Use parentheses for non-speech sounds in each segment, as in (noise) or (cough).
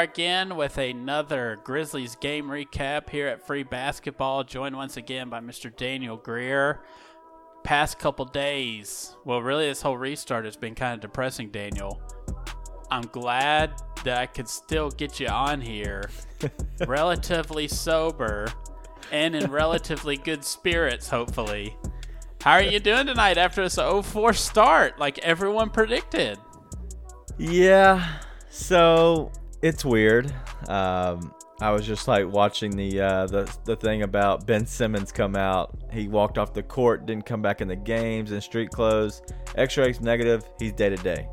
are again with another Grizzlies game recap here at Free Basketball, joined once again by Mr. Daniel Greer. Past couple days, well, really, this whole restart has been kind of depressing, Daniel. I'm glad that I could still get you on here, (laughs) relatively sober and in relatively good spirits, hopefully. How are you doing tonight after this 0-4 start, like everyone predicted? Yeah, so it's weird. Um, I was just like watching the uh, the the thing about Ben Simmons come out. He walked off the court, didn't come back in the games in street clothes. X-rays negative. He's day to day.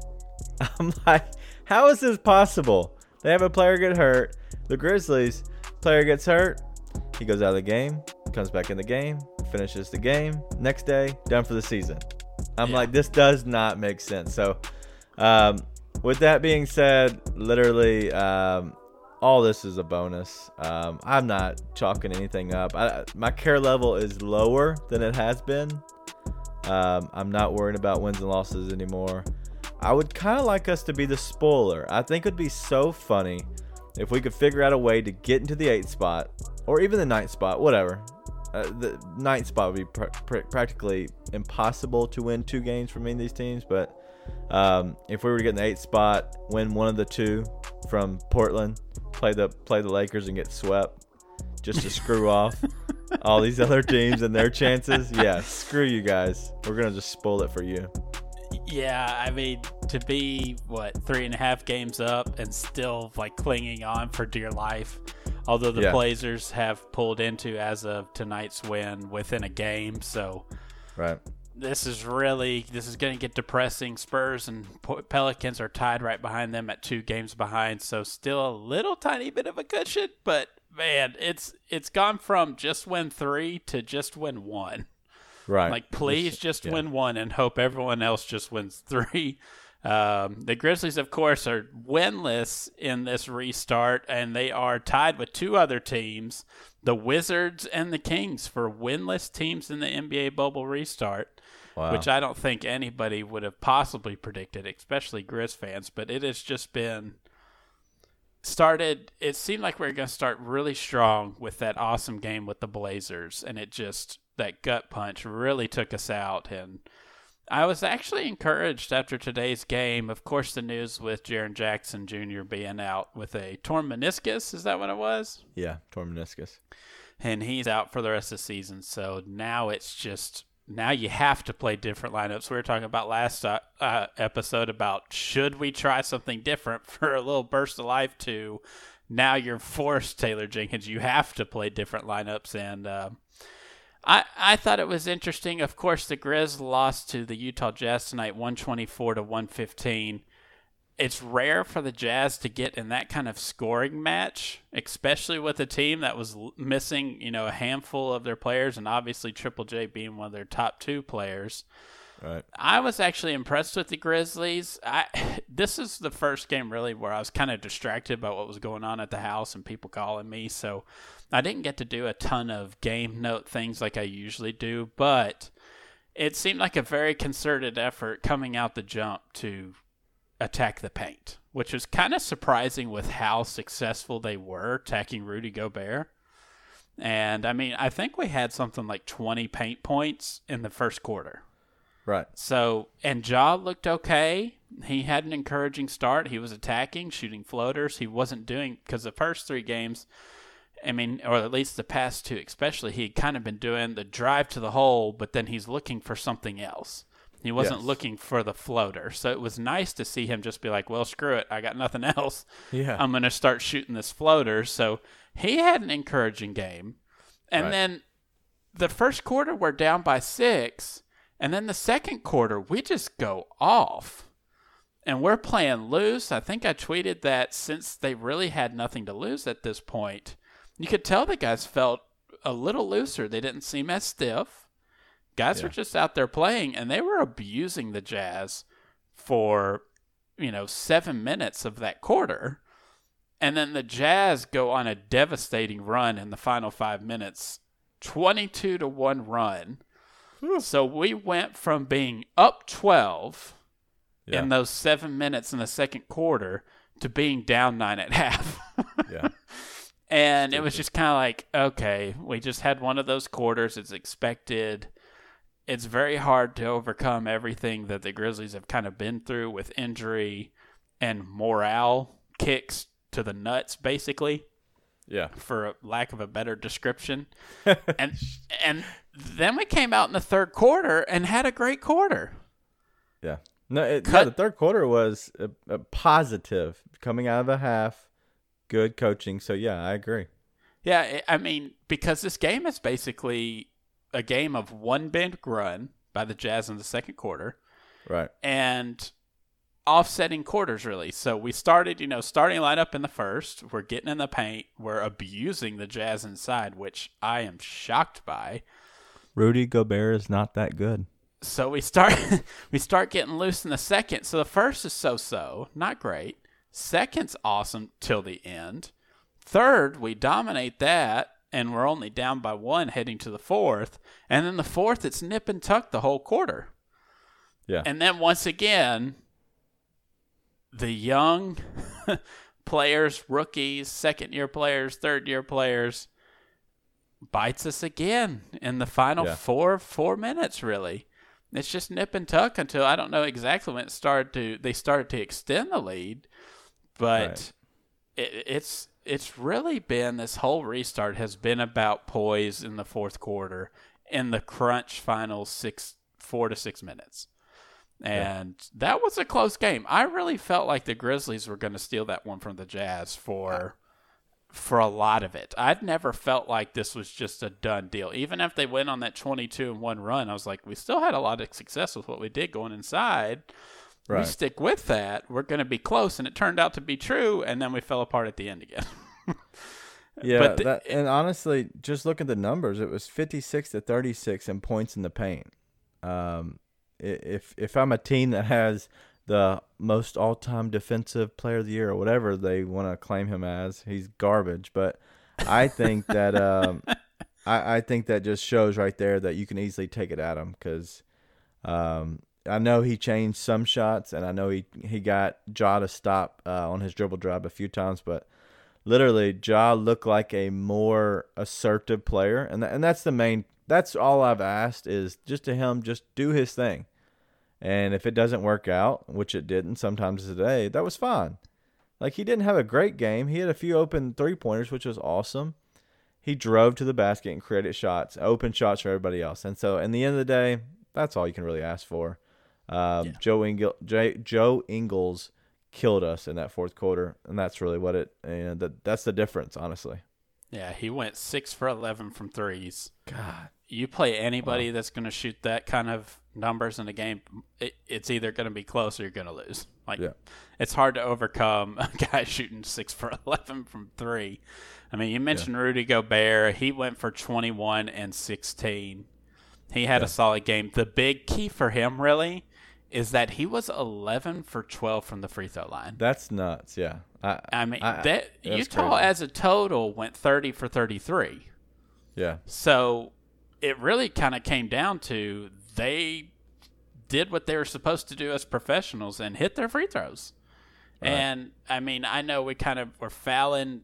I'm like, how is this possible? They have a player get hurt. The Grizzlies player gets hurt. He goes out of the game, comes back in the game, finishes the game. Next day, done for the season. I'm Yeah. like, this does not make sense. So, um, with that being said, literally, um, all this is a bonus. Um, I'm not chalking anything up. I, my care level is lower than it has been. Um, I'm not worried about wins and losses anymore. I would kind of like us to be the spoiler. I think it would be so funny if we could figure out a way to get into the eighth spot or even the ninth spot, whatever. Uh, the ninth spot would be pr- pr- practically impossible to win two games from any of these teams. But um, if we were to get in the eighth spot, win one of the two from Portland, play the play the Lakers and get swept, just to screw (laughs) off all these other teams and their chances. Yeah, screw you guys. We're gonna just spoil it for you. Yeah, I mean, to be, what, three and a half games up and still, like, clinging on for dear life. Although the Yeah. Blazers have pulled into, as of tonight's win, within a game. So Right. This is really, this is going to get depressing. Spurs and Pelicans are tied right behind them at two games behind. So still a little tiny bit of a cushion. But, man, it's it's gone from just win three to just win one. Right. Like, please just yeah. win one and hope everyone else just wins (laughs) three. Um, the Grizzlies, of course, are winless in this restart, and they are tied with two other teams, the Wizards and the Kings, for winless teams in the NBA bubble restart, Wow. which I don't think anybody would have possibly predicted, especially Grizz fans. But it has just been started. It seemed like we were going to start really strong with that awesome game with the Blazers, and it just that gut punch really took us out. And I was actually encouraged after today's game. Of course, the news with Jaren Jackson Jr. being out with a torn meniscus. Is that what it was? yeah, torn meniscus. and he's out for the rest of the season. So now it's just now you have to play different lineups. We were talking about last uh, uh, episode about should we try something different (laughs) for a little burst of life to now you're forced Taylor Jenkins. You have to play different lineups and. Uh, I, I thought it was interesting. Of course, the Grizz lost to the Utah Jazz tonight, 124 to 115 it's rare for the Jazz to get in that kind of scoring match, especially with a team that was missing, you know, a handful of their players, and obviously Triple J being one of their top two players. Right. I was actually impressed with the Grizzlies. I (sighs) this is the first game really where I was kind of distracted by what was going on at the house and people calling me, so I didn't get to do a ton of game note things like I usually do, but it seemed like a very concerted effort coming out the jump to attack the paint, which was kind of surprising with how successful they were attacking Rudy Gobert. And I mean, I think we had something like 20 paint points in the first quarter. Right. So, and Ja looked okay. He had an encouraging start. He was attacking, shooting floaters. He wasn't doing, because the first three games, I mean, or at least the past two especially, he had kind of been doing the drive to the hole, but then he's looking for something else. He wasn't Yes. looking for the floater. So it was nice to see him just be like, well, screw it. I got nothing (laughs) else. Yeah. I'm going to start shooting this floater. So he had an encouraging game. And Right. then the first quarter, we're down by six. And then the second quarter, we just go off. And we're playing loose. I think I tweeted that since they really had nothing to lose at this point, you could tell the guys felt a little looser. They didn't seem as stiff. Guys were just out there playing, and they were abusing the Jazz for, you know, seven minutes of that quarter. And then the Jazz go on a devastating run in the final five minutes 22 to 1 run. So we went from being up 12 Yeah. in those seven minutes in the second quarter to being down nine at half. (laughs) Yeah. and it was just kind of like, okay, we just had one of those quarters. It's expected. It's very hard to overcome everything that the Grizzlies have kind of been through with injury and morale kicks to the nuts, basically, Yeah. for lack of a better description. (laughs) and and then we came out in the third quarter and had a great quarter. Yeah. No, it, no, the third quarter was a, a positive coming out of a half. Good coaching. So yeah, I agree. Yeah, I mean, because this game is basically a game of one big run by the Jazz in the second quarter Right. and offsetting quarters, really. So we started, you know, starting lineup in the first. We're getting in the paint. We're abusing the Jazz inside, which I am shocked by. Rudy Gobert is not that good. So we start (laughs) we start getting loose in the second. So the first is so so, not great. Second's awesome till the end. Third, we dominate that, and we're only down by one heading to the fourth. And then the fourth, it's nip and tuck the whole quarter. Yeah. And then once again, the young (laughs) players, rookies, second year players, third year players bites us again in the final Yeah. four four minutes really. It's just nip and tuck until I don't know exactly when it started to they started to extend the lead, but Right. it, it's it's really been this whole restart has been about poise in the fourth quarter in the crunch final six four to six minutes. And that was a close game. I really felt like the Grizzlies were going to steal that one from the Jazz for for a lot of it. I'd never felt like this was just a done deal. Even if they went on that 22 and 1 run, I was like we still had a lot of success with what we did going inside. We stick with that. We're going to be close and it turned out to be true and then we fell apart at the end again. (laughs) Yeah, But the- that, and honestly, just look at the numbers. It was fifty-six to thirty-six in points in the paint. Um, if if I'm a team that has the most all-time defensive player of the year or whatever they want to claim him as, he's garbage. But I think that um, (laughs) I, I think that just shows right there that you can easily take it at him because um, I know he changed some shots and I know he he got Ja to stop uh, on his dribble drive a few times, but literally Ja looked like a more assertive player, and tha- and that's the main. That's all I've asked is just to him just do his thing, and if it doesn't work out, which it didn't sometimes today, that was fine. Like he didn't have a great game. He had a few open three pointers, which was awesome. He drove to the basket and created shots, open shots for everybody else. And so, in the end of the day, that's all you can really ask for. Um, Yeah. Joe Ingles, J- Joe Ingles killed us in that fourth quarter, and that's really what it. And that that's the difference, honestly. yeah, he went 6 for 11 from threes. God, you play anybody that's going to shoot that kind of numbers in a game, it, it's either going to be close or you're going to lose. Like, Yeah. it's hard to overcome (laughs) a guy shooting six for (laughs) eleven from three. I mean, you mentioned Rudy Gobert; he went for twenty-one and sixteen. He had a solid game. The big key for him, really, is that he was eleven for twelve from the free throw line. that's nuts. Yeah, I, I mean, I- that Utah crazy. as a total went thirty for thirty-three. yeah, So it really kind of came down to they did what they were supposed to do as professionals and hit their free throws. And I mean, I know we kind of were fouling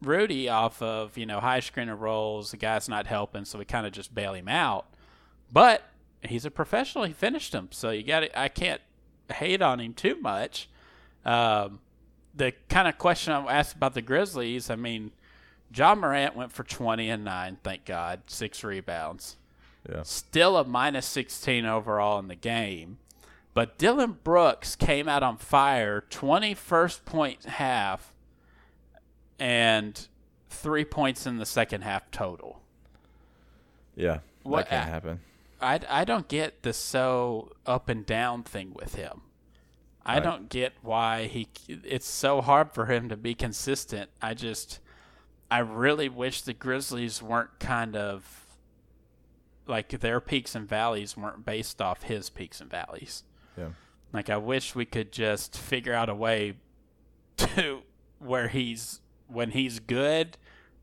Rudy off of, you know, high screener rolls. The guy's not helping, so we kind of just bail him out. But he's a professional. He finished them. So you got I can't hate on him too much. Um, the kind of question I asked about the Grizzlies, I mean, Ja Morant went for 20 and 9, thank God, six rebounds. yeah, Still a minus 16 overall in the game. But Dillon Brooks came out on fire, 21st point half, and three points in the second half total. yeah. What- that can't happen. I, I don't get the so up and down thing with him. I Right. don't get why he. It's so hard for him to be consistent. I just, I really wish the Grizzlies weren't kind of like their peaks and valleys weren't based off his peaks and valleys. Yeah, Like I wish we could just figure out a way (laughs) to where he's when he's good,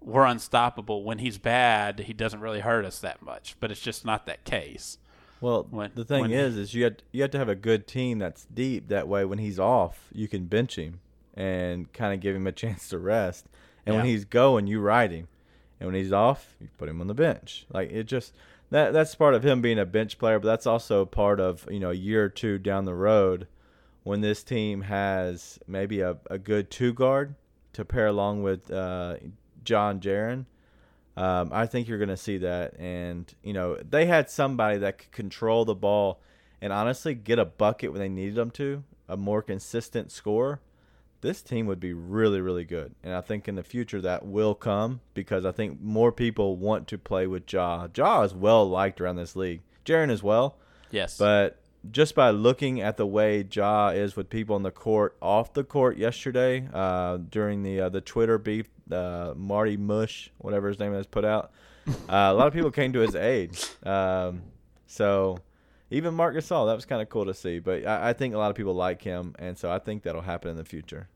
we're unstoppable. When he's bad, he doesn't really hurt us that much. But it's just not that case. Well, When- the thing is, is you have you have to have a good team that's deep. That way, when he's off, you can bench him, and kind of give him a chance to rest. And when he's going, you ride him, and when he's off, you put him on the bench. Like it just that that's part of him being a bench player, but that's also part of you know a year or two down the road when this team has maybe a, a good two guard to pair along with uh, John Jaren. Um, I think you're going to see that, and you know they had somebody that could control the ball and honestly get a bucket when they needed them to, a more consistent score. This team would be really, really good, and I think in the future that will come because I think more people want to play with Ja. Ja is well liked around this league, Jaren as well. Yes. But just by looking at the way Ja is with people on the court, off the court yesterday, uh, during the uh, the Twitter beef, uh, Marty Mush, whatever his name is, put out, uh, a lot of people came to his aid. Um, so even Marc Gasol, that was kind of cool to see. But I, I think a lot of people like him, and so I think that'll happen in the future.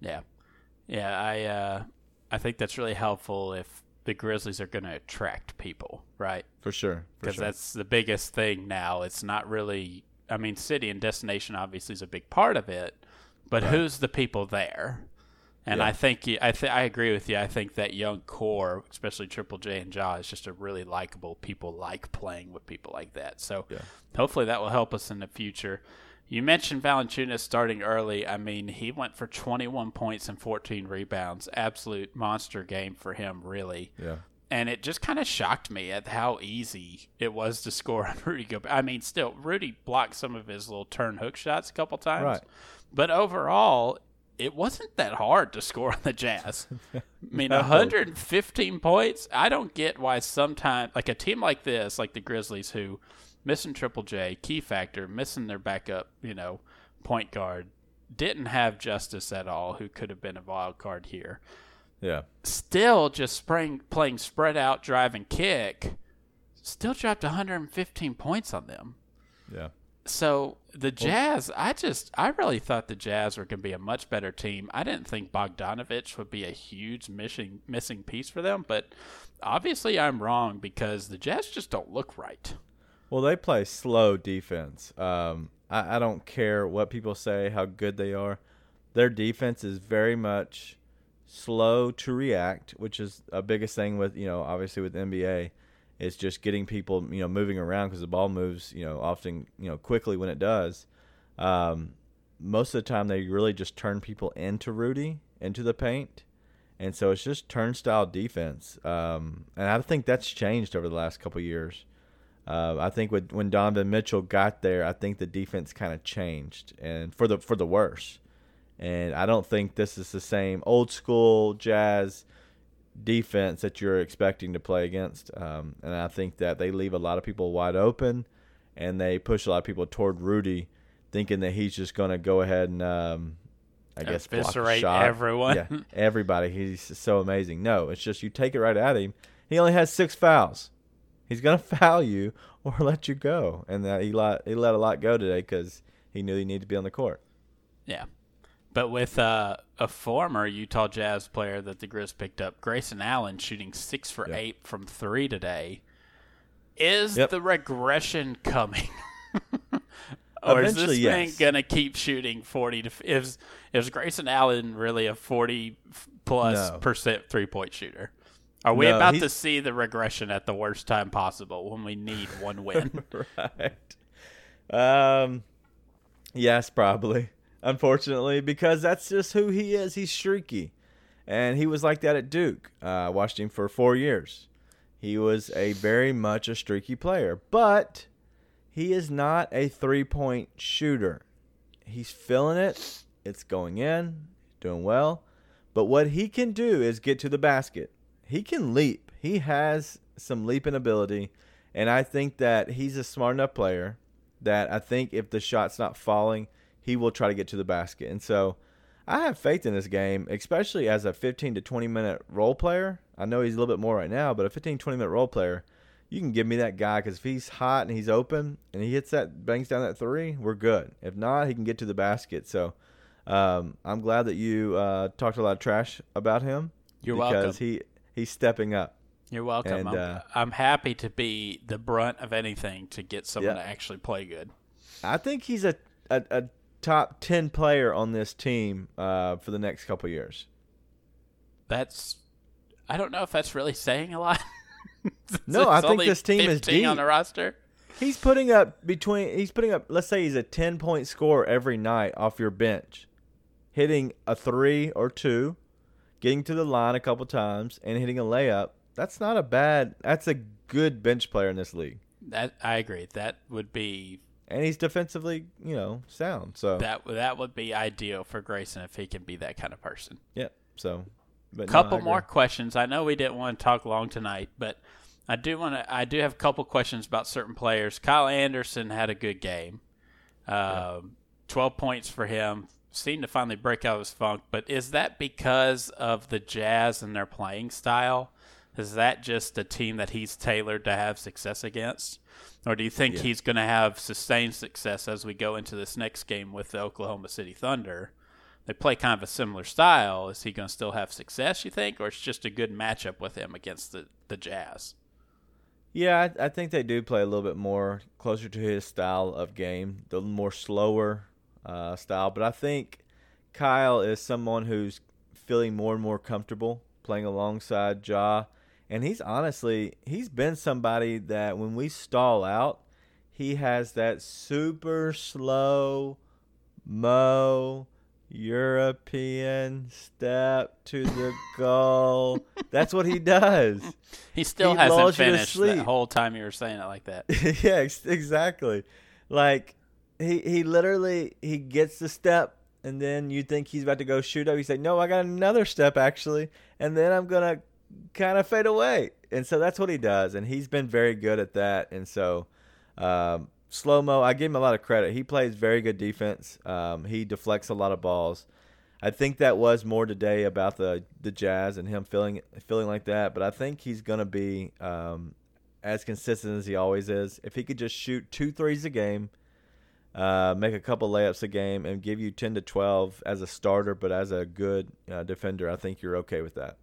Yeah, yeah. I uh, I think that's really helpful if the Grizzlies are going to attract people, right? For sure. Because sure. that's the biggest thing now. It's not really. I mean, city and destination obviously is a big part of it, but Right. who's the people there? And Yeah. I think you- I th- I agree with you. I think that young core, especially Triple J and Ja, is just a really likable. People like playing with people like that. So Yeah. hopefully that will help us in the future. You mentioned Valanciunas starting early. I mean, he went for 21 points and 14 rebounds. Absolute monster game for him, really. yeah. And it just kind of shocked me at how easy it was to (laughs) score on Rudy Gobert. I mean, still, Rudy blocked some of his little turn hook shots a couple times. Right. But overall, it wasn't that hard to score on the Jazz. (laughs) I mean, No. 115 points. I don't get why sometimes, like a team like this, like the Grizzlies, who missing Triple J, key factor, missing their backup, you know, point guard, didn't have Justice at all, who could have been a wild card here. Yeah. Still, just spraying, playing spread out, drive and kick, still dropped 115 points on them. Yeah. So the Jazz, I just, I really thought the Jazz were going to be a much better team. I didn't think Bogdanovich would be a huge missing missing piece for them, but obviously I'm wrong because the Jazz just don't look right. Well, they play slow defense. Um, I, I don't care what people say, how good they are. Their defense is very much slow to react, which is a biggest thing with you know obviously with NBA. It's just getting people you know moving around because the ball moves you know often you know quickly when it does. Um, most of the time they really just turn people into Rudy into the paint, and so it's just turnstile defense. Um, and I think that's changed over the last couple years. Uh, I think with, when Donovan Mitchell got there, I think the defense kind of changed and for the for the worse. And I don't think this is the same old school Jazz defense that you're expecting to play against. Um, and I think that they leave a lot of people wide open, and they push a lot of people toward Rudy, thinking that he's just going to go ahead and um, I guess Eviscerate shot. everyone. Yeah, everybody. He's so amazing. No, it's just you take it right at him. He only has six fouls. He's gonna (laughs) foul you or let you go, and that he let he let a lot go today because he knew he needed to be on the court. Yeah. But with uh, a former Utah Jazz player that the Grizz picked up, Grayson Allen, shooting six for Yeah. eight from three today, is Yep. the regression coming? (laughs) or is this Eventually, thing yes. gonna keep shooting forty to? Is is Grayson Allen really a forty plus No. percent three point shooter? Are we No, about to see the regression at the worst time possible when we need one win? (laughs) right. Um. Yes, probably. Unfortunately, because that's just who he is. He's streaky, and he was like that at Duke. Uh, I watched him for four years. He was a very much a streaky player, but he is not a three-point shooter. He's feeling it. It's going in, doing well. But what he can do is get to the basket. He can leap. He has some leaping ability. And I think that he's a smart enough player that I think if the shot's not falling, he will try to get to the basket. And so I have faith in this game, especially as a 15 to 20 minute role player. I know he's a little bit more right now, but a 15 20 minute role player, you can give me that guy because if he's hot and he's open and he hits that, bangs down that three, we're good. If not, he can get to the basket. So um, I'm glad that you uh, talked a lot of trash about him. You're because welcome. he he's stepping up. You're welcome. And, I'm, uh, I'm happy to be the brunt of anything to get someone Yeah. to actually play good. I think he's a, a, a top ten player on this team uh, for the next couple years. That's I don't know if that's really saying a lot. (laughs) no, I think this team is deep on the roster. He's putting up between. He's putting up. Let's say he's a ten point scorer every night off your bench, hitting a three or two, getting to the line a couple times, and hitting a layup. That's not a bad. That's a good bench player in this league. That I agree. That would be. And he's defensively, you know, sound. So that that would be ideal for Grayson if he can be that kind of person. Yep. So but couple no, more questions. I know we didn't want to talk long tonight, but I do want to. I do have a couple questions about certain players. Kyle Anderson had a good game. Uh, yeah. Twelve points for him. Seemed to finally break out of his funk. But is that because of the Jazz and their playing style? Is that just a team that he's tailored to have success against? Or do you think yeah. he's going to have sustained success as we go into this next game with the Oklahoma City Thunder? they play kind of a similar style. Is he going to still have success, you think, or it's just a good matchup with him against the, the Jazz? Yeah, I, I think they do play a little bit more closer to his style of game, the more slower uh, style. But I think Kyle is someone who's feeling more and more comfortable playing alongside Ja. And he's honestly, he's been somebody that when we stall out, he has that super slow mo European step to the goal. That's what he does. He still he hasn't finished the whole time you were saying it like that. (laughs) yeah, exactly. Like he he literally he gets the step and then you think he's about to go shoot up. He say, "No, I got another step actually, and then I'm gonna kind of fade away." And so that's what he does, and he's been very good at that. And so um, slow mo. I give him a lot of credit. He plays very good defense. Um, he deflects a lot of balls. I think that was more today about the the Jazz and him feeling feeling like that. But I think he's gonna be um, as consistent as he always is. If he could just shoot two threes a game, uh, make a couple layups a game, and give you ten to twelve as a starter, but as a good uh, defender, I think you're okay with that.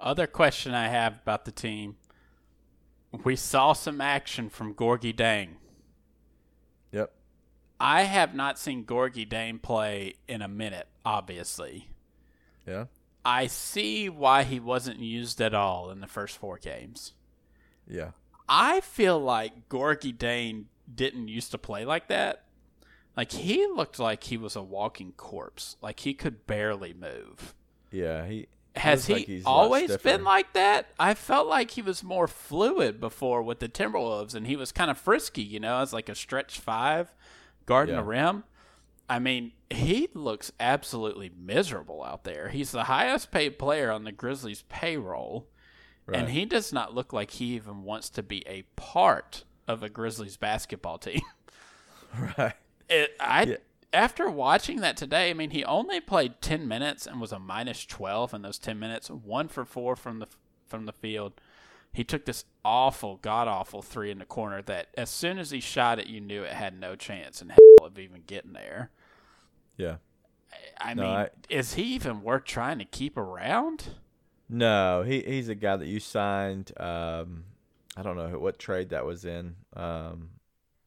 Other question I have about the team: We saw some action from Gorgui Dieng Yep. I have not seen Gorgui Dieng play in a minute, obviously. Yeah. I see why he wasn't used at all in the first four games. Yeah. I feel like Gorgui Dieng didn't used to play like that. Like he looked like he was a walking corpse. Like he could barely move. Yeah, he has he like always been like that? I felt like he was more fluid before with the Timberwolves, and he was kind of frisky, you know, as like a stretch five, guarding yeah. the rim. I mean, he looks absolutely miserable out there. He's the highest paid player on the Grizzlies' payroll, right. and he does not look like he even wants to be a part of a Grizzlies basketball team. (laughs) (laughs) right. It, I yeah after watching that today, I mean, he only played 10 minutes and was a minus 12 in those 10 minutes, one for four from the from the field. He took this awful, god awful three in the corner that as soon as he shot it, you knew it had no chance in hell of even getting there. Yeah. I, I no, mean, I, is he even worth trying to keep around? No, he he's a guy that you signed. Um, I don't know what trade that was in. Um,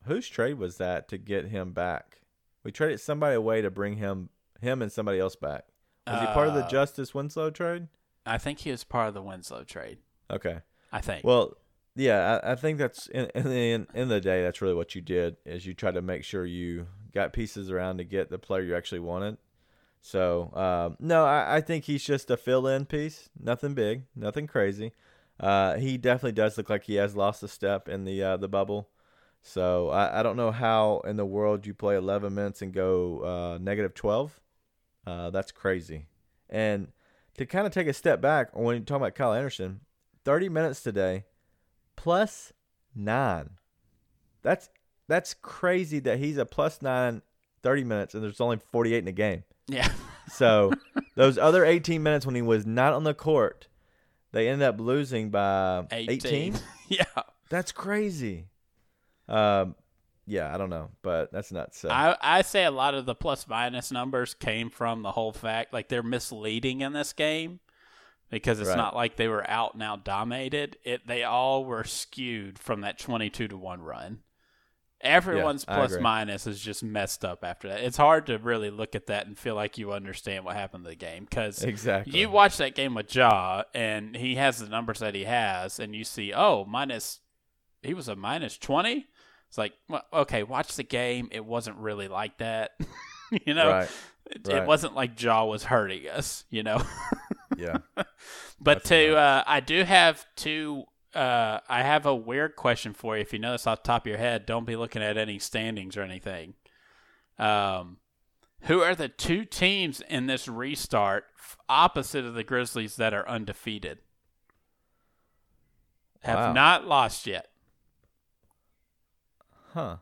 whose trade was that to get him back? We traded somebody away to bring him him and somebody else back. Was he part of the uh, Justice Winslow trade? I think he was part of the Winslow trade. Okay. I think. Well, yeah, I, I think that's in, in the in the day that's really what you did is you tried to make sure you got pieces around to get the player you actually wanted. So um, no, I, I think he's just a fill-in piece. Nothing big, nothing crazy. Uh, he definitely does look like he has lost a step in the uh, the bubble. So I, I don't know how in the world you play 11 minutes and go uh, negative 12. Uh, that's crazy. And to kind of take a step back when you talk about Kyle Anderson, 30 minutes today, plus nine. That's that's crazy that he's a plus nine 30 minutes and there's only 48 in the game. Yeah. (laughs) so those other 18 minutes when he was not on the court, they ended up losing by 18. 18? (laughs) yeah. That's crazy. Um, yeah, I don't know, but that's nuts. So. I I say a lot of the plus minus numbers came from the whole fact like they're misleading in this game because it's right. not like they were out now dominated. It they all were skewed from that twenty two to one run, Everyone's I plus minus is just messed up after that. It's hard to really look at that and feel like you understand what happened to the game because Exactly. you watch that game with Ja and he has the numbers that he has, and you see, oh, minus, he was a minus 20. It's like, well, okay, watch the game. It wasn't really like that. (laughs) you know, Right. it, right. it wasn't like Ja was hurting us, you know. (laughs) Yeah. But to uh, I do have two. Uh, I have a weird question for you. If you know this off the top of your head, don't be looking at any standings or anything. Um, who are the two teams in this restart f- opposite of the Grizzlies that are undefeated? Have Wow. not lost yet. Huh.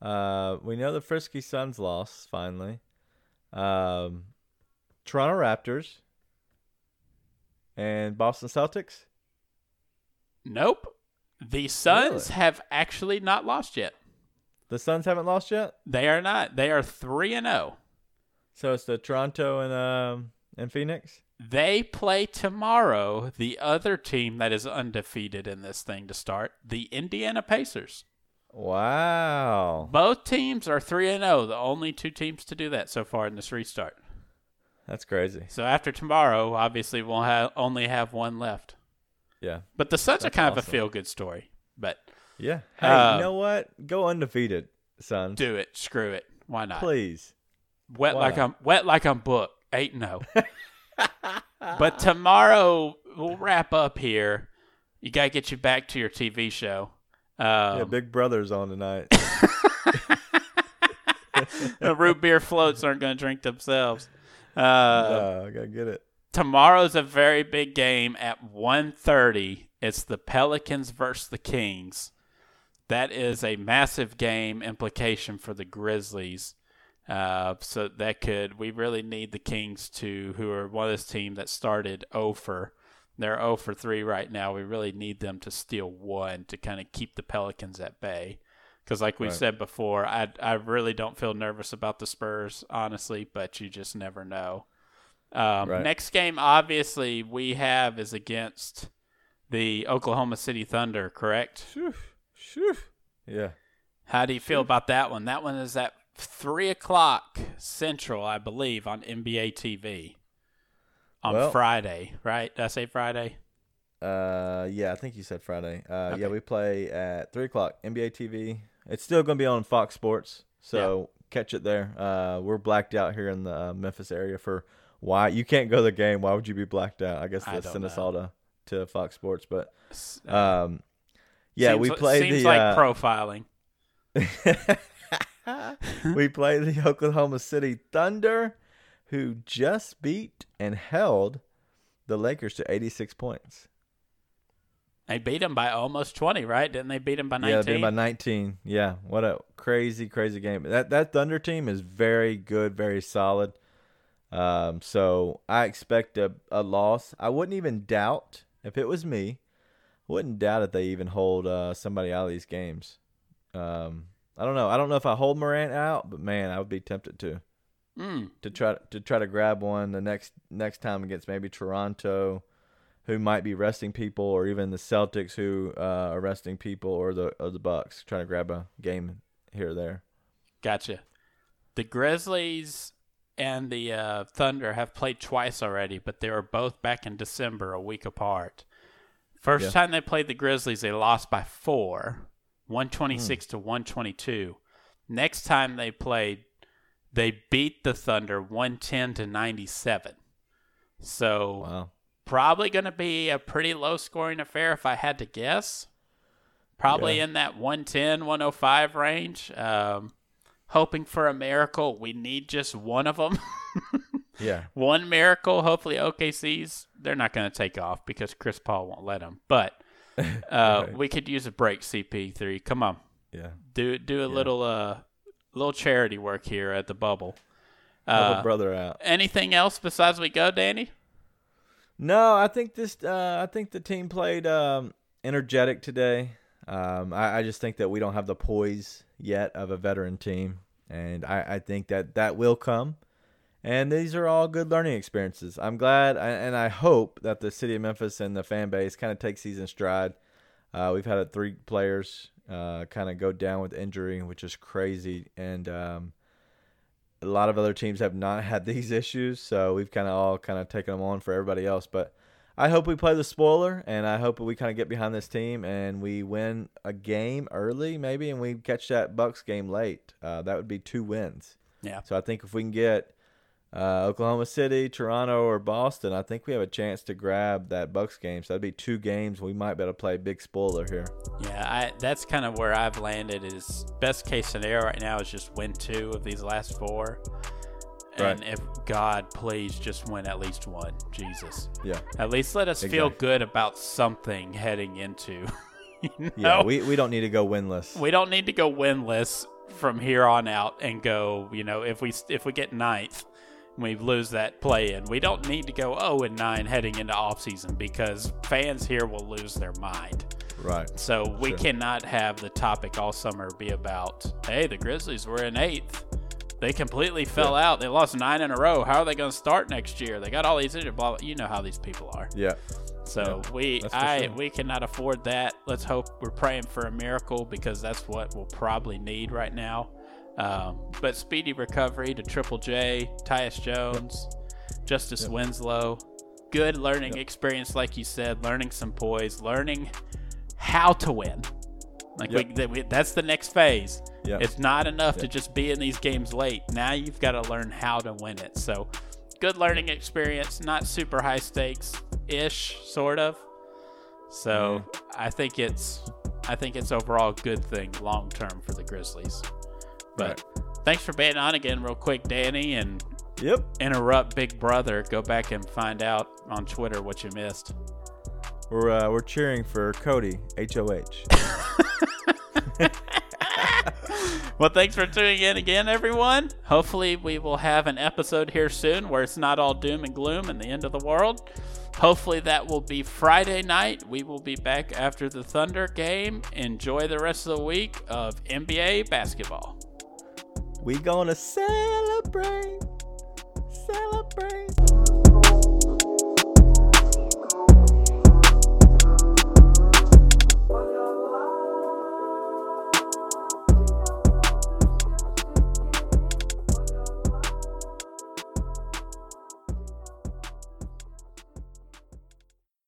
Uh, we know the Frisky Suns lost finally. Um, Toronto Raptors and Boston Celtics. Nope. The Suns Really? have actually not lost yet. The Suns haven't lost yet, They are not. They are three and oh. zero. so it's the Toronto and um and Phoenix. They play tomorrow the other team that is undefeated in this thing to start, the Indiana Pacers. Wow, Both teams are 3 and 0, the only two teams to do that so far in this restart. that's crazy. So after tomorrow, obviously we'll have only have one left. Yeah, But the Suns That's are kind of a feel good story. But yeah. Hey, you uh, know what? Go undefeated, Suns. do it, screw it. Why not? Please. Wet Why like not? I'm wet like I'm booked. 8 and 0. (laughs) but tomorrow we'll wrap up here. You got to get you back to your TV show. Um, yeah, Big Brother's on tonight. (laughs) the root beer floats aren't going to drink themselves. Uh, no, I gotta get it. tomorrow's a very big game at 1.30. It's the Pelicans versus the Kings. That is a massive game implication for the Grizzlies. Uh, so that could we really need the Kings to who are one of this team that started 0 for they're 0 for 3 right now. We really need them to steal one to kind of keep the Pelicans at bay. Because like we Right. said before, I I really don't feel nervous about the Spurs honestly, but you just never know. Um, Right. Next game, obviously, we have is against the Oklahoma City Thunder. Correct? Shoo, shoo. Yeah. How do you feel about that one? That one is at three o'clock Central, I believe, on NBA TV on Well- Friday. Right? Did I say Friday? Uh, yeah, I think you said Friday. Uh, Okay. yeah, we play at three o'clock NBA TV. It's still gonna be on Fox Sports, so catch it there. Uh, we're blacked out here in the uh, Memphis area for why you can't go to the game. Why would you be blacked out? I guess they send us all to, to Fox Sports, but um, yeah, seems we play Seems the like uh, profiling. (laughs) (laughs) we play the Oklahoma City Thunder, who just beat and held the Lakers to 86 points. They beat them by almost twenty, right? Didn't they beat them by Yeah, nineteen? beat by 19. Yeah, what a crazy, crazy game. That that Thunder team is very good, very solid. Um, so I expect a, a loss. I wouldn't even doubt if it was me. Wouldn't doubt if they even hold uh, somebody out of these games. Um, I don't know. I don't know if I hold Morant out, but man, I would be tempted to Mm. to try to try to grab one the next next time against maybe Toronto, who might be resting people, or even the Celtics who uh, are resting people, or the or the Bucks trying to grab a game here or there. Gotcha. The Grizzlies and the uh, Thunder have played twice already, but they were both back in December, a week apart. First Yeah. time they played the Grizzlies, they lost by four, Hmm. 126 to 122. Next time they played, they beat the Thunder 110 to 97. So Wow. probably going to be a pretty low scoring affair if I had to guess. Probably Yeah. in that 110, 105 range. Um, hoping for a miracle. We need just one of them. (laughs) Yeah. one miracle. Hopefully, OKC's, they're not going to take off because Chris Paul won't let them. But (laughs) uh, Right. we could use a break, CP3. Come on. Yeah. Do do a Yeah. little uh little charity work here at the bubble. Help Uh, a brother out. anything else besides we go, Danny? No, I think this. Uh, I think the team played um, energetic today. Um, I, I just think that we don't have the poise yet of a veteran team, and I, I think that that will come. And these are all good learning experiences. I'm glad, and I hope that the city of Memphis and the fan base kind of takes these in stride. Uh, we've had uh, three players uh, kind of go down with injury, which is crazy. And um, a lot of other teams have not had (laughs) these issues, so we've kind of all kind of taken them on for everybody else. But I hope we play the spoiler, and I hope we kind of get behind this team and we win a game early, maybe, and we catch that Bucks game late. Uh, that would be two wins. Yeah. So I think if we can get uh, Oklahoma City, Toronto, or Boston, I think we have a chance to grab that Bucks game. So that'd be two games. We might be able to play big spoiler here. Yeah, I, that's kind of where I've landed. Is best case scenario right now is just win two of these last four, right. and if God please just win at least one, Jesus. Yeah. At least let us feel good about something heading into. (laughs) you Yeah, we, we don't need to go winless. we don't need to go winless from here on out and go. You know, if we if we get ninth, we lose that play in. We don't need to go 0 and 9 heading into off season because fans here will lose their mind. Right. So we Sure. cannot have the topic all summer be about, hey, the Grizzlies were in eighth. They completely fell out. They lost nine in a row. How are they going to start next year? They got all these injured. Blah, blah. You know how these people are. Yeah. So Yeah, we, I, sure. we cannot afford that. Let's hope we're praying for a miracle because that's what we'll probably need right now. Um, but speedy recovery to Triple J, Tyus Jones, Justice Yep. Winslow. Good learning Yep. experience, like you said, learning some poise, learning how to win. Like Yep. we, that we, that's the next phase. It's not enough to just be in these games late. Now you've got to learn how to win it. So, good learning experience, not super high stakes ish, sort of. So, I think it's I think it's overall a good thing long term for the Grizzlies. But thanks for being on again, real quick, Danny, and Yep. interrupt Big Brother. Go back and find out on Twitter what you missed. We're uh, we're cheering for Cody H O H. (laughs) (laughs) well, thanks for tuning in again, everyone. Hopefully, we will have an episode here soon where it's not all doom and gloom and the end of the world. Hopefully, that will be Friday night. We will be back after the Thunder game. Enjoy the rest of the week of NBA basketball. We gonna celebrate, celebrate.